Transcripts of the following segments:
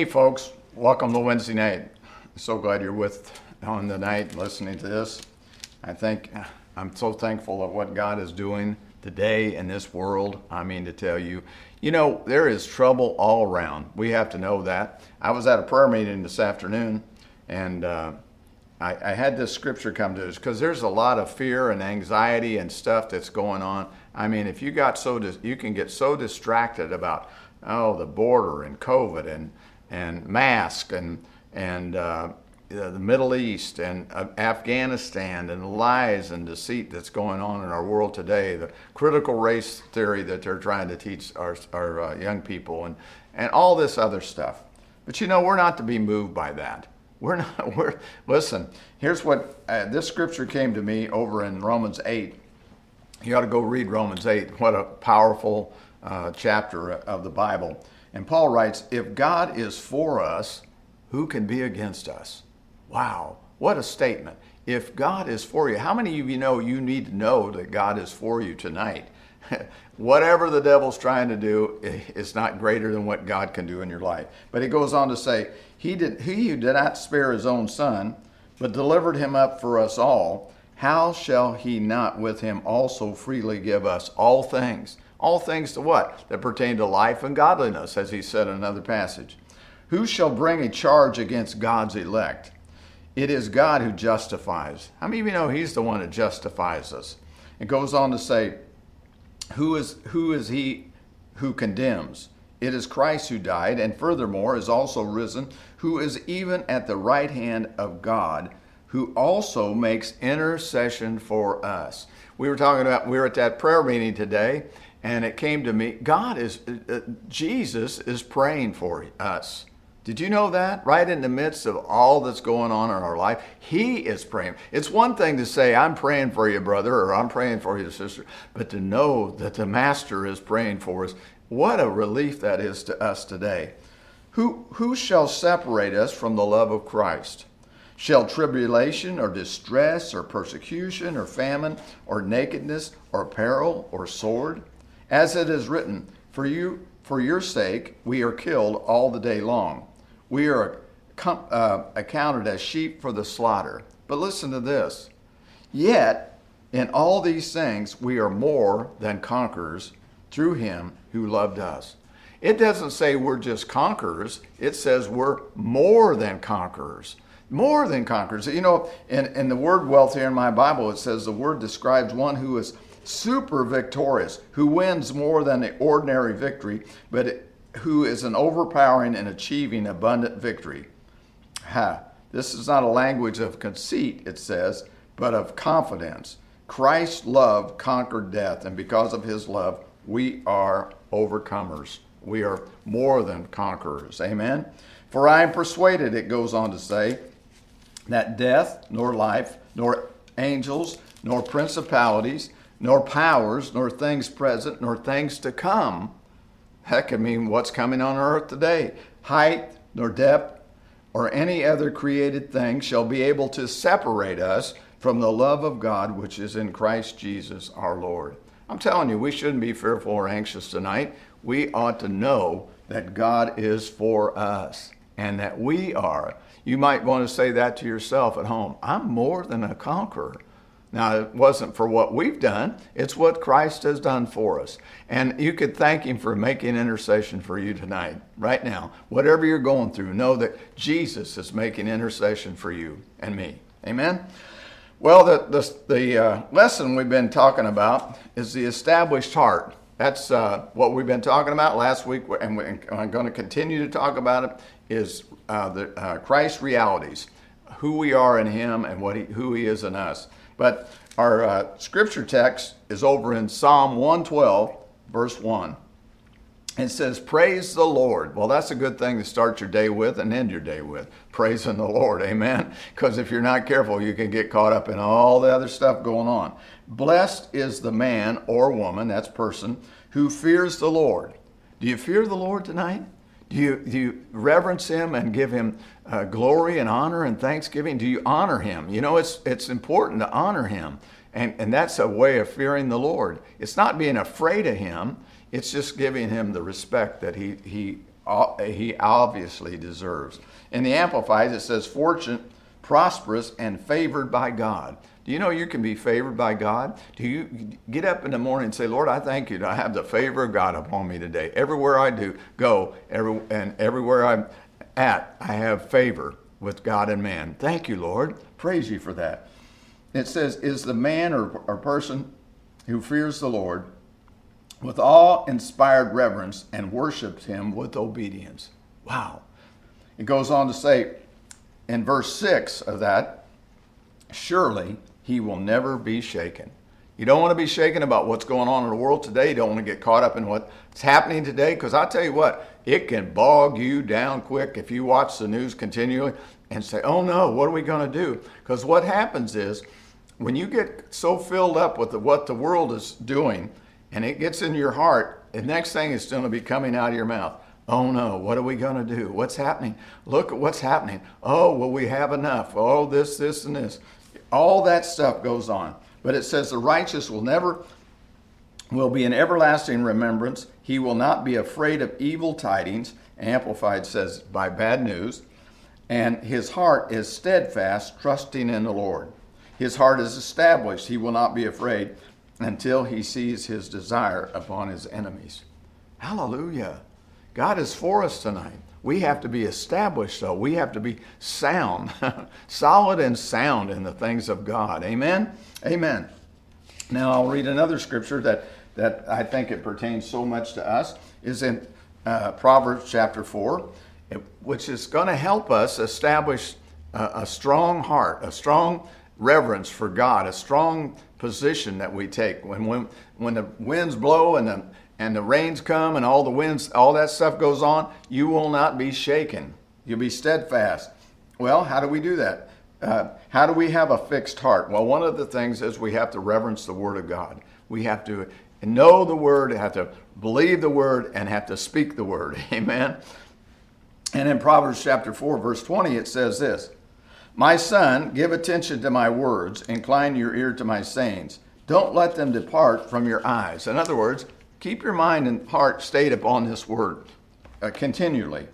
Hey, folks, welcome to Wednesday night. So glad you're with on the night listening to this. I think I'm so thankful of what God is doing today in this world. I mean, to tell you, you know, there is trouble all around. We have to know that. I was at a prayer meeting this afternoon, and uh, I, I, had this scripture come to us because there's a lot of fear and anxiety and stuff that's going on. I mean, if you got so dis- you can get so distracted about oh the border and COVID and and mask and and uh, the Middle East and uh, Afghanistan and lies and deceit that's going on in our world today, the critical race theory that they're trying to teach our, our uh, young people, and, and all this other stuff. But you know, we're not to be moved by that. We're not, we're, listen, here's what uh, this scripture came to me over in Romans 8. You ought to go read Romans 8. What a powerful uh, chapter of the Bible. And Paul writes, If God is for us, who can be against us? Wow, what a statement. If God is for you, how many of you know you need to know that God is for you tonight? Whatever the devil's trying to do, it's not greater than what God can do in your life. But he goes on to say, He, did, he who did not spare his own son, but delivered him up for us all, how shall he not with him also freely give us all things? All things to what? That pertain to life and godliness, as he said in another passage. Who shall bring a charge against God's elect? It is God who justifies. How many of you know He's the one that justifies us? It goes on to say, Who is, who is He who condemns? It is Christ who died, and furthermore is also risen, who is even at the right hand of God, who also makes intercession for us. We were talking about, we were at that prayer meeting today, and it came to me God is, uh, Jesus is praying for us. Did you know that? Right in the midst of all that's going on in our life, He is praying. It's one thing to say, I'm praying for you, brother, or I'm praying for you, sister, but to know that the Master is praying for us, what a relief that is to us today. Who, who shall separate us from the love of Christ? Shall tribulation or distress or persecution or famine or nakedness or peril or sword? As it is written, For you, for your sake, we are killed all the day long. We are uh, accounted as sheep for the slaughter. But listen to this. Yet, in all these things, we are more than conquerors through him who loved us. It doesn't say we're just conquerors, it says we're more than conquerors. More than conquerors. You know, in, in the word wealth here in my Bible, it says the word describes one who is super victorious, who wins more than the ordinary victory, but who is an overpowering and achieving abundant victory. Ha. This is not a language of conceit, it says, but of confidence. Christ's love conquered death, and because of his love, we are overcomers. We are more than conquerors. Amen. For I am persuaded, it goes on to say, that death, nor life, nor angels, nor principalities, nor powers, nor things present, nor things to come Heck, I mean, what's coming on earth today? Height, nor depth, or any other created thing shall be able to separate us from the love of God which is in Christ Jesus our Lord. I'm telling you, we shouldn't be fearful or anxious tonight. We ought to know that God is for us and that we are. You might want to say that to yourself at home I'm more than a conqueror. Now, it wasn't for what we've done, it's what Christ has done for us. And you could thank Him for making intercession for you tonight, right now. Whatever you're going through, know that Jesus is making intercession for you and me. Amen? Well, the, the, the uh, lesson we've been talking about is the established heart. That's uh, what we've been talking about last week, and, I'm going to continue to talk about it, is uh, the uh, Christ realities, who we are in Him and what he, who He is in us. But our uh, scripture text is over in Psalm 112, verse 1. It says, Praise the Lord. Well, that's a good thing to start your day with and end your day with. Praising the Lord. Amen. Because if you're not careful, you can get caught up in all the other stuff going on. Blessed is the man or woman, that's person, who fears the Lord. Do you fear the Lord tonight? Do you, do you reverence him and give him uh, glory and honor and thanksgiving? Do you honor him? You know, it's, it's important to honor him. And, and that's a way of fearing the Lord. It's not being afraid of him, it's just giving him the respect that he, he he obviously deserves. In the Amplified, it says, fortunate, prosperous, and favored by God. Do you know you can be favored by God? Do you get up in the morning and say, Lord, I thank you that I have the favor of God upon me today. Everywhere I do go, every, and everywhere I'm at, I have favor with God and man. Thank you, Lord. Praise you for that. It says, Is the man or, or person who fears the Lord with awe inspired reverence and worships him with obedience. Wow. It goes on to say in verse 6 of that, surely he will never be shaken. You don't want to be shaken about what's going on in the world today. You don't want to get caught up in what's happening today because I tell you what, it can bog you down quick if you watch the news continually and say, oh no, what are we going to do? Because what happens is when you get so filled up with the, what the world is doing and it gets in your heart, the next thing is going to be coming out of your mouth. Oh no, what are we going to do? What's happening? Look at what's happening. Oh, will we have enough? Oh, this, this, and this. All that stuff goes on. But it says the righteous will never will be an everlasting remembrance. He will not be afraid of evil tidings. Amplified says by bad news. And his heart is steadfast, trusting in the Lord. His heart is established. He will not be afraid until he sees his desire upon his enemies. Hallelujah. God is for us tonight. We have to be established, though. We have to be sound, solid and sound in the things of God. Amen? Amen. Now, I'll read another scripture that, that I think it pertains so much to us, is in uh, Proverbs chapter 4, which is going to help us establish a, a strong heart, a strong reverence for God, a strong position that we take. When, when, when the winds blow and the, and the rains come and all the winds, all that stuff goes on, you will not be shaken. You'll be steadfast. Well, how do we do that? Uh, how do we have a fixed heart? Well, one of the things is we have to reverence the Word of God. We have to know the Word, have to believe the Word, and have to speak the Word. Amen. And in Proverbs chapter 4, verse 20, it says this my son, give attention to my words, incline your ear to my sayings. Don't let them depart from your eyes. In other words, keep your mind and heart stayed upon this word uh, continually.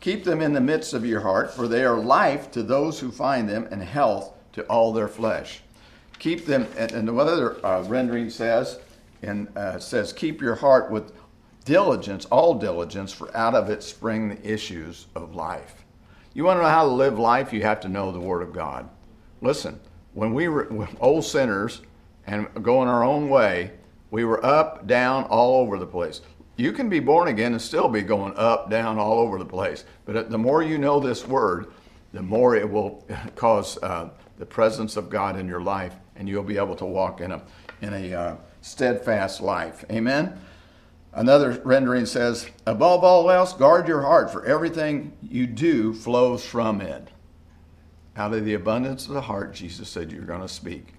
Keep them in the midst of your heart, for they are life to those who find them and health to all their flesh. Keep them, and, the other uh, rendering says, and uh, says, keep your heart with diligence, all diligence, for out of it spring the issues of life. You want to know how to live life? You have to know the Word of God. Listen, when we were old sinners and going our own way, we were up, down, all over the place. You can be born again and still be going up, down, all over the place. But the more you know this Word, the more it will cause uh, the presence of God in your life, and you'll be able to walk in a in a uh, steadfast life. Amen. Another rendering says, above all else, guard your heart, for everything you do flows from it. Out of the abundance of the heart, Jesus said, you're going to speak.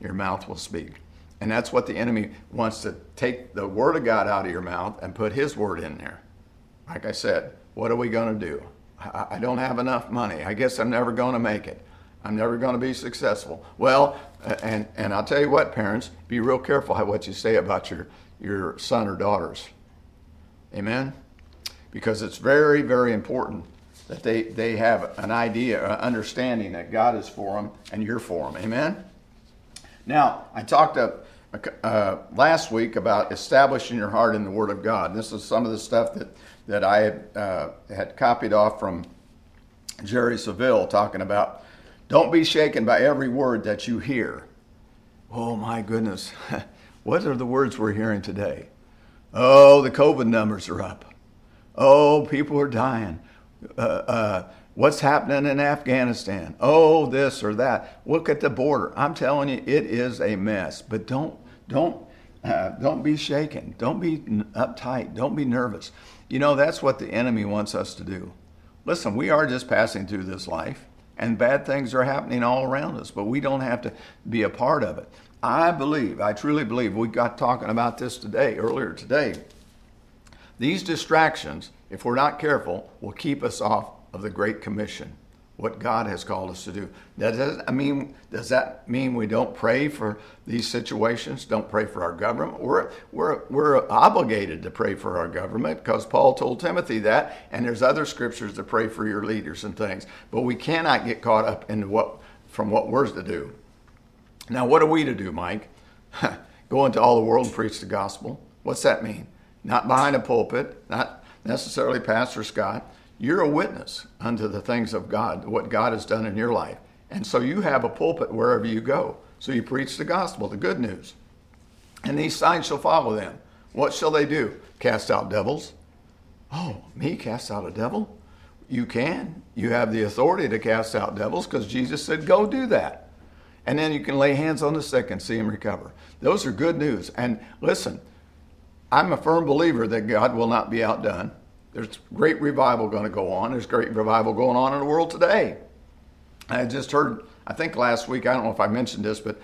Your mouth will speak. And that's what the enemy wants to take the word of God out of your mouth and put his word in there. Like I said, what are we going to do? I don't have enough money. I guess I'm never going to make it. I'm never going to be successful. Well, and, and I'll tell you what, parents, be real careful what you say about your your son or daughters. Amen? Because it's very, very important that they, they have an idea, an understanding that God is for them and you're for them. Amen? Now, I talked uh, uh, last week about establishing your heart in the Word of God. This is some of the stuff that, that I had, uh, had copied off from Jerry Savelle talking about don't be shaken by every word that you hear. Oh, my goodness. What are the words we're hearing today? Oh, the COVID numbers are up. Oh, people are dying. Uh, uh, what's happening in Afghanistan? Oh, this or that. Look at the border. I'm telling you, it is a mess. But don't don't uh, don't be shaken. Don't be uptight. Don't be nervous. You know that's what the enemy wants us to do. Listen, we are just passing through this life, and bad things are happening all around us, but we don't have to be a part of it. I believe, I truly believe, we got talking about this today, earlier today. These distractions, if we're not careful, will keep us off of the Great Commission. What God has called us to do. Does that mean does that mean we don't pray for these situations? Don't pray for our government? We're we're we're obligated to pray for our government because Paul told Timothy that, and there's other scriptures to pray for your leaders and things. But we cannot get caught up in what from what we're to do. Now, what are we to do, Mike? Go into all the world and preach the gospel. What's that mean? Not behind a pulpit, not necessarily Pastor Scott you're a witness unto the things of God, what God has done in your life. And so you have a pulpit wherever you go. So you preach the gospel, the good news. And these signs shall follow them. What shall they do? Cast out devils. Oh, me cast out a devil? You can. You have the authority to cast out devils because Jesus said, go do that. And then you can lay hands on the sick and see them recover. Those are good news. And listen, I'm a firm believer that God will not be outdone. There's great revival going to go on. There's great revival going on in the world today. I just heard, I think last week, I don't know if I mentioned this, but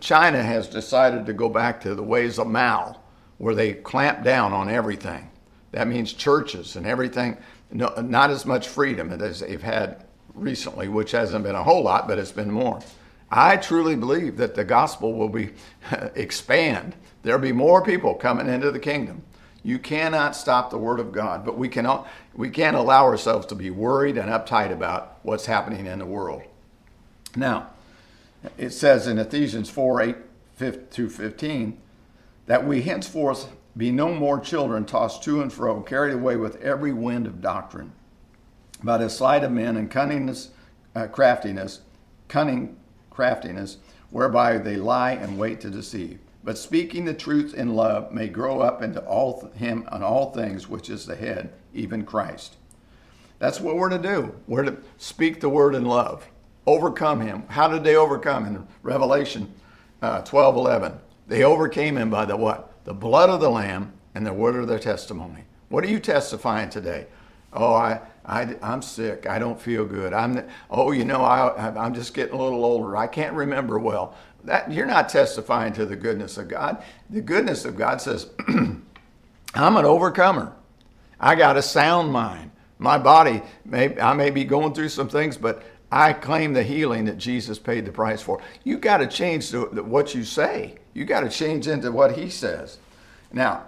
China has decided to go back to the ways of Mao, where they clamp down on everything. That means churches and everything, no, not as much freedom as they've had recently, which hasn't been a whole lot, but it's been more. I truly believe that the gospel will be expand. There'll be more people coming into the kingdom. You cannot stop the Word of God, but we, cannot, we can't allow ourselves to be worried and uptight about what's happening in the world. Now, it says in Ephesians 4 8 through 15 that we henceforth be no more children tossed to and fro, carried away with every wind of doctrine, by the sleight of men and cunningness, uh, craftiness, cunning craftiness, whereby they lie and wait to deceive but speaking the truth in love may grow up into all th- him on all things which is the head even christ. That's what we're to do. We're to speak the word in love. Overcome him. How did they overcome? In revelation uh, 12 11 they overcame him by the what? The blood of the lamb and the word of their testimony. What are you testifying today? Oh i I, am sick. I don't feel good. I'm, oh, you know, I, I'm just getting a little older. I can't remember well that you're not testifying to the goodness of God. The goodness of God says, I'm an overcomer. I got a sound mind. My body, may, I may be going through some things, but I claim the healing that Jesus paid the price for. You got to change the, the, what you say. You got to change into what He says. Now,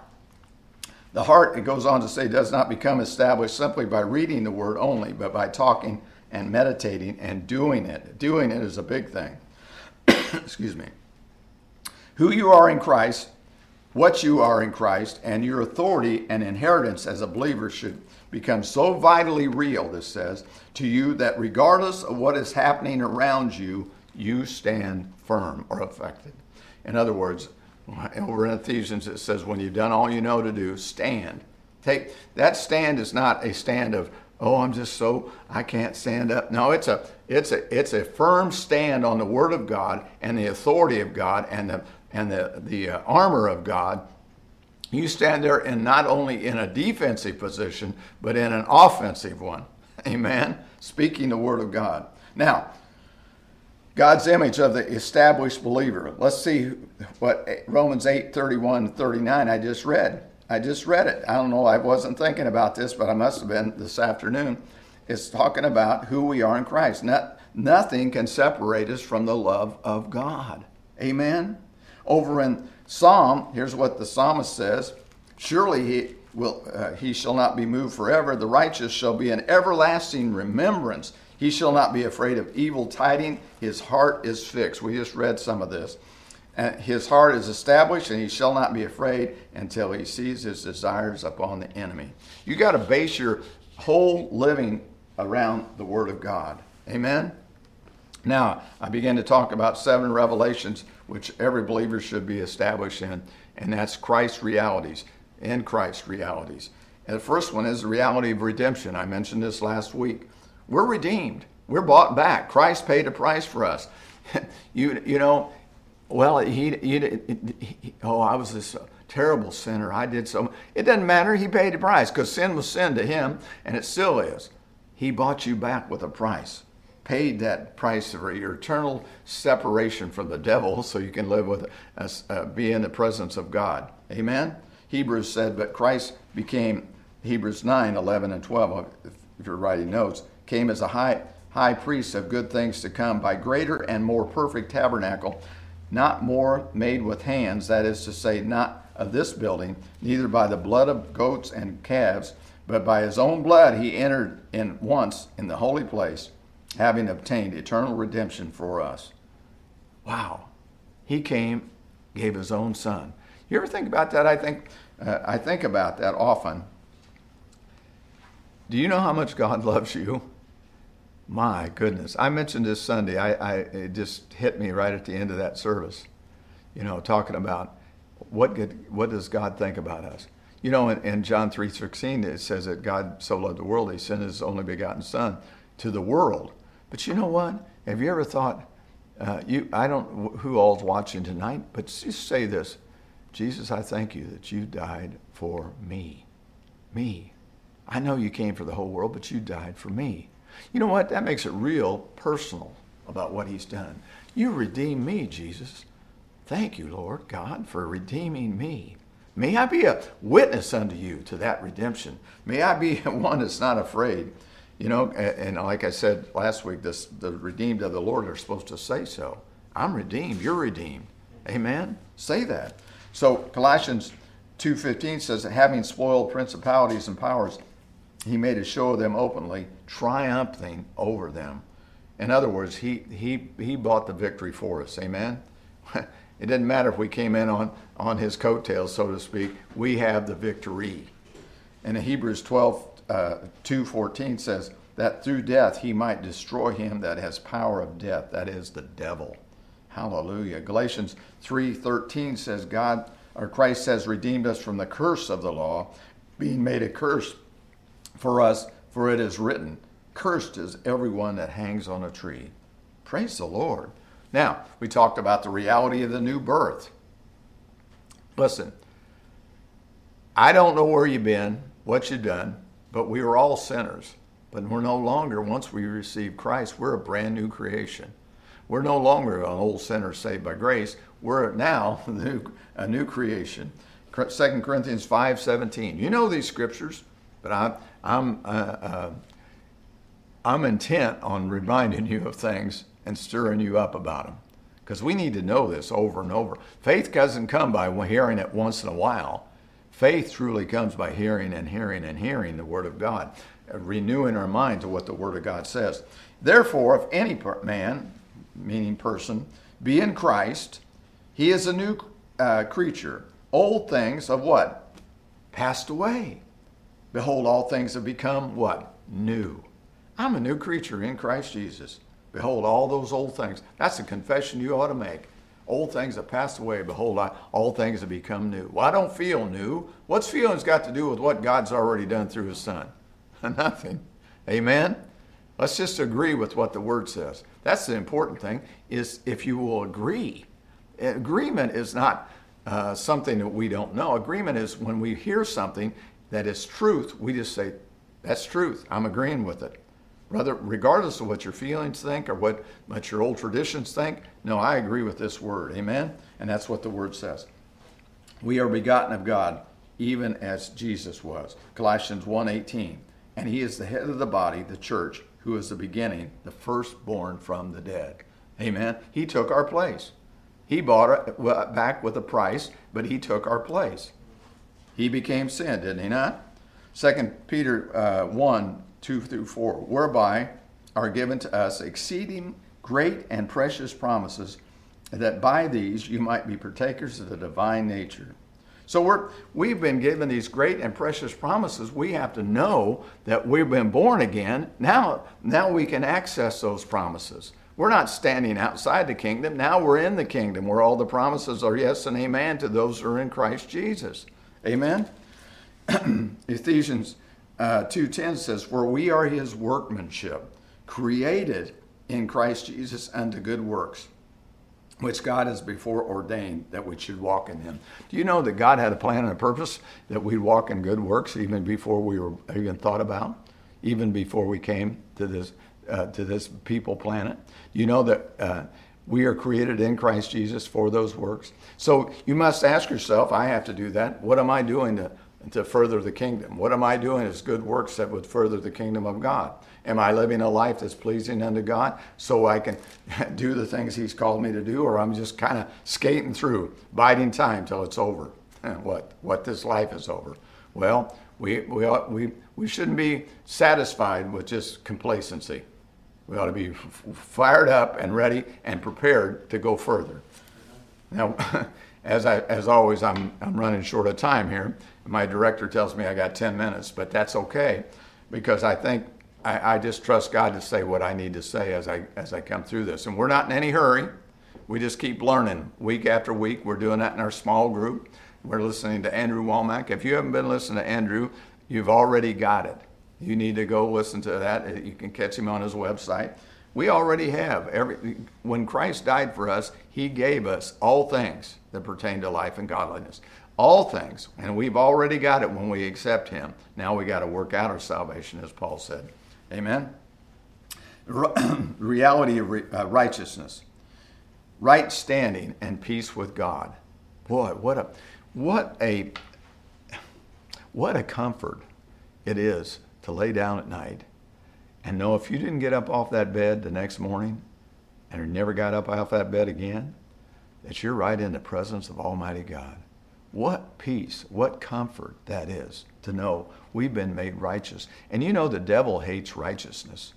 the heart, it goes on to say, does not become established simply by reading the word only, but by talking and meditating and doing it. Doing it is a big thing. excuse me, who you are in Christ, what you are in Christ, and your authority and inheritance as a believer should become so vitally real, this says, to you that regardless of what is happening around you, you stand firm or affected. In other words, over in Ephesians it says, when you've done all you know to do, stand. Take that stand is not a stand of oh, I'm just so I can't stand up. No, it's a it's a it's a firm stand on the Word of God and the authority of God and the and the the uh, armor of God. You stand there and not only in a defensive position, but in an offensive one. Amen. Speaking the Word of God. Now, God's image of the established believer. Let's see what Romans 8 31 39 I just read. I just read it. I don't know, I wasn't thinking about this, but I must have been this afternoon. It's talking about who we are in Christ. Not, nothing can separate us from the love of God. Amen? Over in Psalm, here's what the psalmist says Surely he, will, uh, he shall not be moved forever. The righteous shall be an everlasting remembrance. He shall not be afraid of evil tidings. His heart is fixed. We just read some of this his heart is established and he shall not be afraid until he sees his desires upon the enemy. You got to base your whole living around the Word of God. Amen? Now, I begin to talk about seven revelations which every believer should be established in, and that's Christ's realities, in Christ realities. And the first one is the reality of redemption. I mentioned this last week. We're redeemed. We're bought back. Christ paid a price for us. you, you know, well, he, he, he, oh, I was this terrible sinner. I did so. It doesn't matter. He paid the price because sin was sin to him, and it still is. He bought you back with a price, paid that price for your eternal separation from the devil, so you can live with, uh, be in the presence of God. Amen. Hebrews said, but Christ became Hebrews 9, 11, and 12. If you're writing notes, came as a high high priest of good things to come, by greater and more perfect tabernacle, not more made with hands, that is to say, not of this building, neither by the blood of goats and calves, but by his own blood he entered in once in the holy place, having obtained eternal redemption for us. Wow. He came, gave his own son. You ever think about that? I think uh, I think about that often. Do you know how much God loves you? My goodness. I mentioned this Sunday. I, I, it just hit me right at the end of that service. You know, talking about what, good, what does God think about us? You know, in, in John 3.16, it says that God so loved the world, he sent his only begotten son to the world. But you know what? Have you ever thought, uh, you, I don't who all's watching tonight, but just say this Jesus, I thank you that you died for me. Me. I know you came for the whole world, but you died for me. You know what? That makes it real personal about what he's done. You redeemed me, Jesus. Thank you, Lord God, for redeeming me. May I be a witness unto you to that redemption. May I be one that's not afraid. You know, and, like I said last week, this, the redeemed of the Lord are supposed to say so. I'm redeemed. You're redeemed. Amen. Say that. So Colossians 2:15 says having spoiled principalities and powers, he made a show of them openly, triumphing over them. In other words, he, he, he bought the victory for us. Amen? It didn't matter if we came in on, on his coattails, so to speak. We have the victory. And in Hebrews 12, uh, 2.14 says that through death he might destroy him that has power of death, that is the devil. Hallelujah. Galatians 3:13 says God or Christ has redeemed us from the curse of the law, being made a curse for us, for it is written, Cursed is everyone that hangs on a tree. Praise the Lord. Now, we talked about the reality of the new birth. Listen, I don't know where you've been, what you've done, but we are all sinners. But we're no longer, once we receive Christ, we're a brand new creation. We're no longer an old sinner saved by grace. We're now a new creation. 2 Corinthians 5:17. You know these scriptures, but I'm I'm uh, uh, I'm intent on reminding you of things and stirring you up about them. Because we need to know this over and over. Faith doesn't come by hearing it once in a while. Faith truly comes by hearing and hearing and hearing the Word of God, renewing our mind to what the Word of God says. Therefore, if any man, meaning person, be in Christ, he is a new uh, creature. Old things of what? Passed away. Behold, all things have become what? New. I'm a new creature in Christ Jesus. Behold, all those old things. That's a confession you ought to make. Old things have passed away. Behold, I, all things have become new. Well, I don't feel new. What's feelings got to do with what God's already done through His Son? Nothing. Amen? Let's just agree with what the Word says. That's the important thing, is if you will agree. Agreement is not uh, something that we don't know. Agreement is when we hear something that is truth, we just say, that's truth. I'm agreeing with it. Rather, regardless of what your feelings think or what, what your old traditions think, no, I agree with this word. Amen? And that's what the word says. We are begotten of God, even as Jesus was. Colossians 1.18. And he is the head of the body, the church, who is the beginning, the firstborn from the dead. Amen? He took our place. He bought it back with a price, but he took our place. He became sin, didn't he not? 2 Peter uh, 1 2 through 4, whereby are given to us exceeding great and precious promises, that by these you might be partakers of the divine nature. So we're, we've been given these great and precious promises. We have to know that we've been born again. Now, now we can access those promises. We're not standing outside the kingdom. Now we're in the kingdom where all the promises are yes and amen to those who are in Christ Jesus. Amen? Ephesians uh, 2.10 says, For we are his workmanship, created in Christ Jesus unto good works, which God has before ordained that we should walk in them. Do you know that God had a plan and a purpose that we'd walk in good works even before we were even thought about, even before we came to this, uh, to this people planet? You know that uh, we are created in Christ Jesus for those works. So you must ask yourself, I have to do that. What am I doing to to further the kingdom. What am I doing as good works that would further the kingdom of God? Am I living a life that's pleasing unto God so I can do the things He's called me to do, or I'm just kind of skating through, biding time till it's over? What what this life is over? Well, we we ought, we we shouldn't be satisfied with just complacency. We ought to be f- fired up and ready and prepared to go further. Now, as I as always, I'm I'm running short of time here. My director tells me I got 10 minutes, but that's okay because I think I, I, just trust God to say what I need to say as I as I come through this. And we're not in any hurry. We just keep learning week after week. We're doing that in our small group. We're listening to Andrew Wommack. If you haven't been listening to Andrew, you've already got it. You need to go listen to that. You can catch him on his website. We already have every when Christ died for us, he gave us all things that pertain to life and godliness all things, and we've already got it when we accept Him. Now we got to work out our salvation, as Paul said. Amen. Reality of uh, righteousness, right standing, and peace with God. Boy, what a what a what a comfort it is to lay down at night and know if you didn't get up off that bed the next morning and never got up off that bed again, that you're right in the presence of Almighty God. What peace, what comfort that is to know we've been made righteous. And you know, the devil hates righteousness.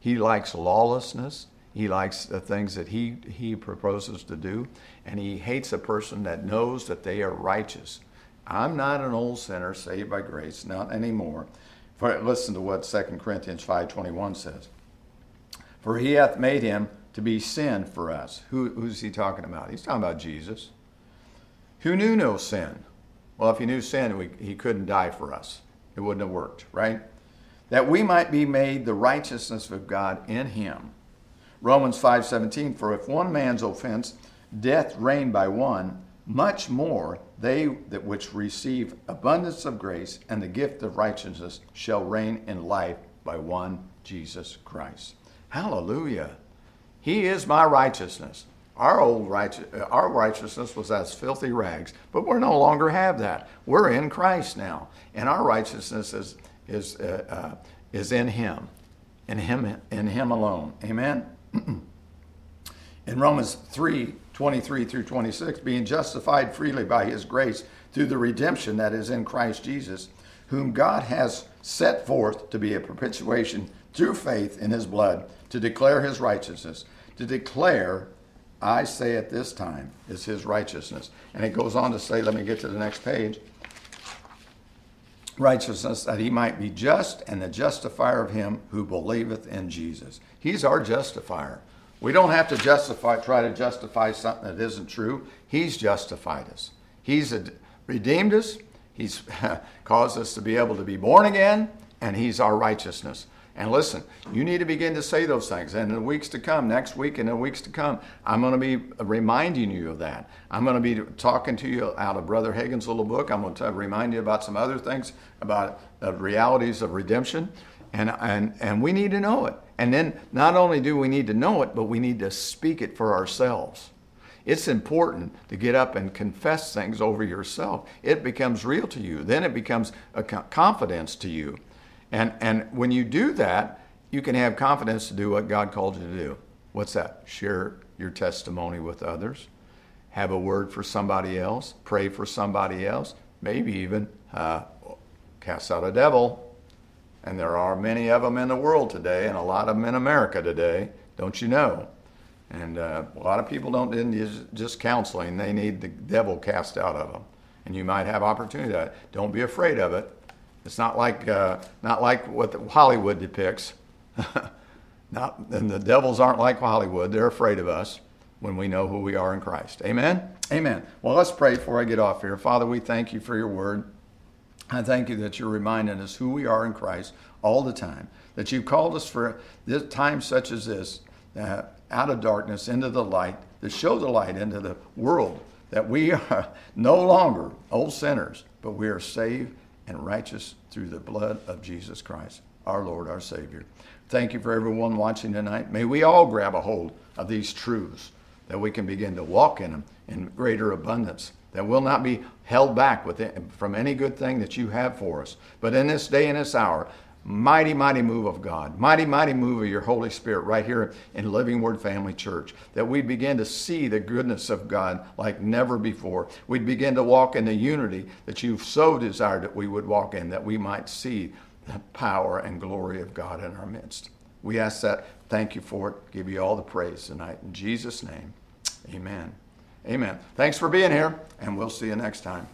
He likes lawlessness. He likes the things that he, he proposes to do. And he hates a person that knows that they are righteous. I'm not an old sinner saved by grace, not anymore. For listen to what 2 Corinthians 5.21 says. For he hath made him to be sin for us. Who, who's he talking about? He's talking about Jesus who knew no sin. Well, if he knew sin, we, he couldn't die for us. It wouldn't have worked, right? That we might be made the righteousness of God in him. Romans 5:17 For if one man's offense death reigned by one, much more they that which receive abundance of grace and the gift of righteousness shall reign in life by one Jesus Christ. Hallelujah. He is my righteousness. Our old righteous, our righteousness was as filthy rags, but we no longer have that. We're in Christ now, and our righteousness is is uh, uh, is in Him, in Him, in Him alone. Amen. in Romans 3, 23 through 26, being justified freely by His grace through the redemption that is in Christ Jesus, whom God has set forth to be a propitiation through faith in His blood, to declare His righteousness, to declare I say at this time is his righteousness. And it goes on to say, let me get to the next page righteousness that he might be just and the justifier of him who believeth in Jesus. He's our justifier. We don't have to justify, try to justify something that isn't true. He's justified us. He's redeemed us. He's caused us to be able to be born again, and He's our righteousness. And listen, you need to begin to say those things. And in the weeks to come, next week and in the weeks to come, I'm going to be uh, reminding you of that. I'm going to be talking to you out of Brother Hagin's little book. I'm going to remind you about some other things about the realities of redemption. And, and, and we need to know it. And then not only do we need to know it, but we need to speak it for ourselves. It's important to get up and confess things over yourself. It becomes real to you. Then it becomes a confidence to you. And, and when you do that, you can have confidence to do what God called you to do. What's that? Share your testimony with others, have a word for somebody else, pray for somebody else, maybe even uh, cast out a devil. And there are many of them in the world today, and a lot of them in America today, don't you know? And uh, a lot of people don't need just counseling, they need the devil cast out of them. And you might have opportunity to that. Don't be afraid of it. It's not like uh, not like what Hollywood depicts. not, and the devils aren't like Hollywood. They're afraid of us when we know who we are in Christ. Amen. Amen. Well, let's pray before I get off here. Father, we thank you for your word. I thank you that you're reminding us who we are in Christ all the time. That you've called us for this time such as this, uh, out of darkness into the light, to show the light into the world. That we are no longer old sinners, but we are saved and righteous through the blood of Jesus Christ, our Lord, our Savior. Thank you for everyone watching tonight. May we all grab a hold of these truths that we can begin to walk in them in greater abundance that we'll not be held back it, from any good thing that you have for us. But in this day and this hour, mighty, mighty move of God, mighty, mighty move of your Holy Spirit right here in Living Word Family Church, that we begin to see the goodness of God like never before. We'd begin to walk in the unity that you've so desired that we would walk in, that we might see the power and glory of God in our midst. We ask that. Thank you for it. Give you all the praise tonight. In Jesus' name, amen. Amen. Thanks for being here, and we'll see you next time.